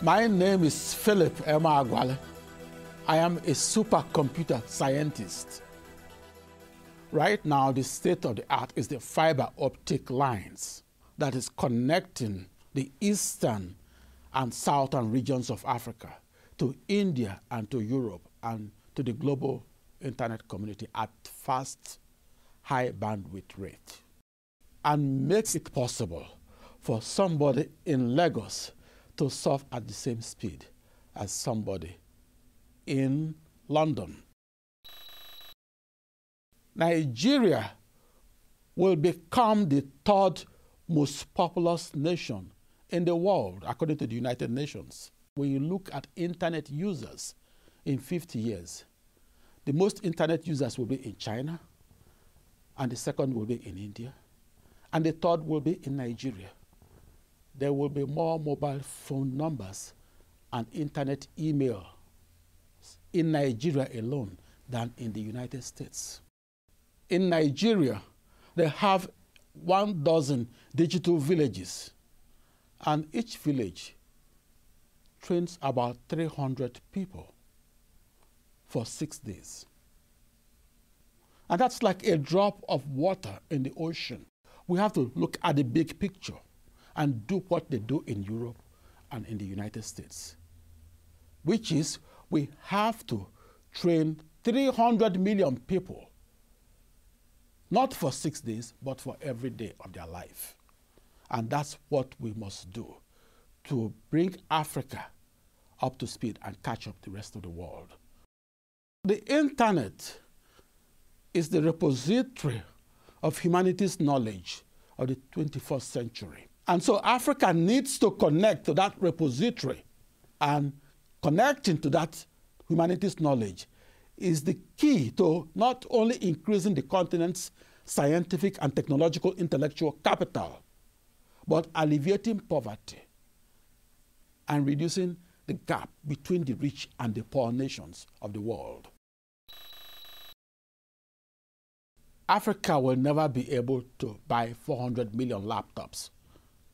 My name is Philip Emeagwali. I am a supercomputer scientist. Right now, the state of the art is the fiber optic lines that is connecting the eastern and southern regions of Africa to India and to Europe and to the global internet community at fast, high bandwidth rate and makes it possible for somebody in Lagos to surf at the same speed as somebody in London. Nigeria will become the third most populous nation in the world, according to the United Nations. When you look at internet users in 50 years, the most internet users will be in China, and the second will be in India, and the third will be in Nigeria. There will be more mobile phone numbers and internet email in Nigeria alone than in the United States. In Nigeria, they have one dozen digital villages, and each village trains about 300 people for six days. And that's like a drop of water in the ocean. We have to look at the big picture and do what they do in Europe and in the United States, which is we have to train 300 million people, not for six days, but for every day of their life. And that's what we must do to bring Africa up to speed and catch up the rest of the world. The internet is the repository of humanity's knowledge of the 21st century. And so Africa needs to connect to that repository and connecting to that humanities knowledge is the key to not only increasing the continent's scientific and technological intellectual capital, but alleviating poverty and reducing the gap between the rich and the poor nations of the world. Africa will never be able to buy 400 million laptops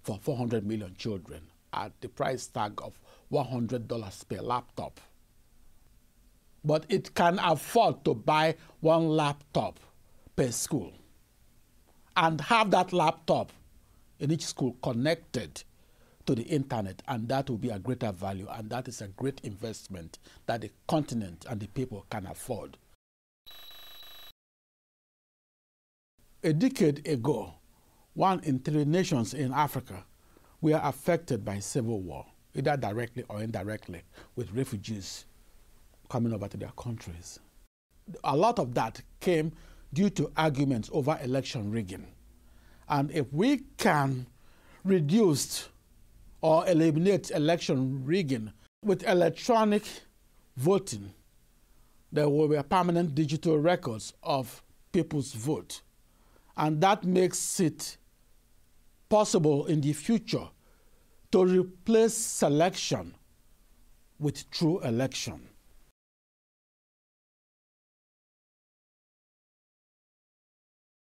for 400 million children at the price tag of $100 per laptop. But it can afford to buy one laptop per school and have that laptop in each school connected to the internet, and that will be a greater value, and that is a great investment that the continent and the people can afford. A decade ago, one in three nations in Africa were affected by civil war, either directly or indirectly, with refugees coming over to their countries. A lot of that came due to arguments over election rigging. And if we can reduce or eliminate election rigging with electronic voting, there will be permanent digital records of people's vote. And that makes it possible in the future to replace selection with true election.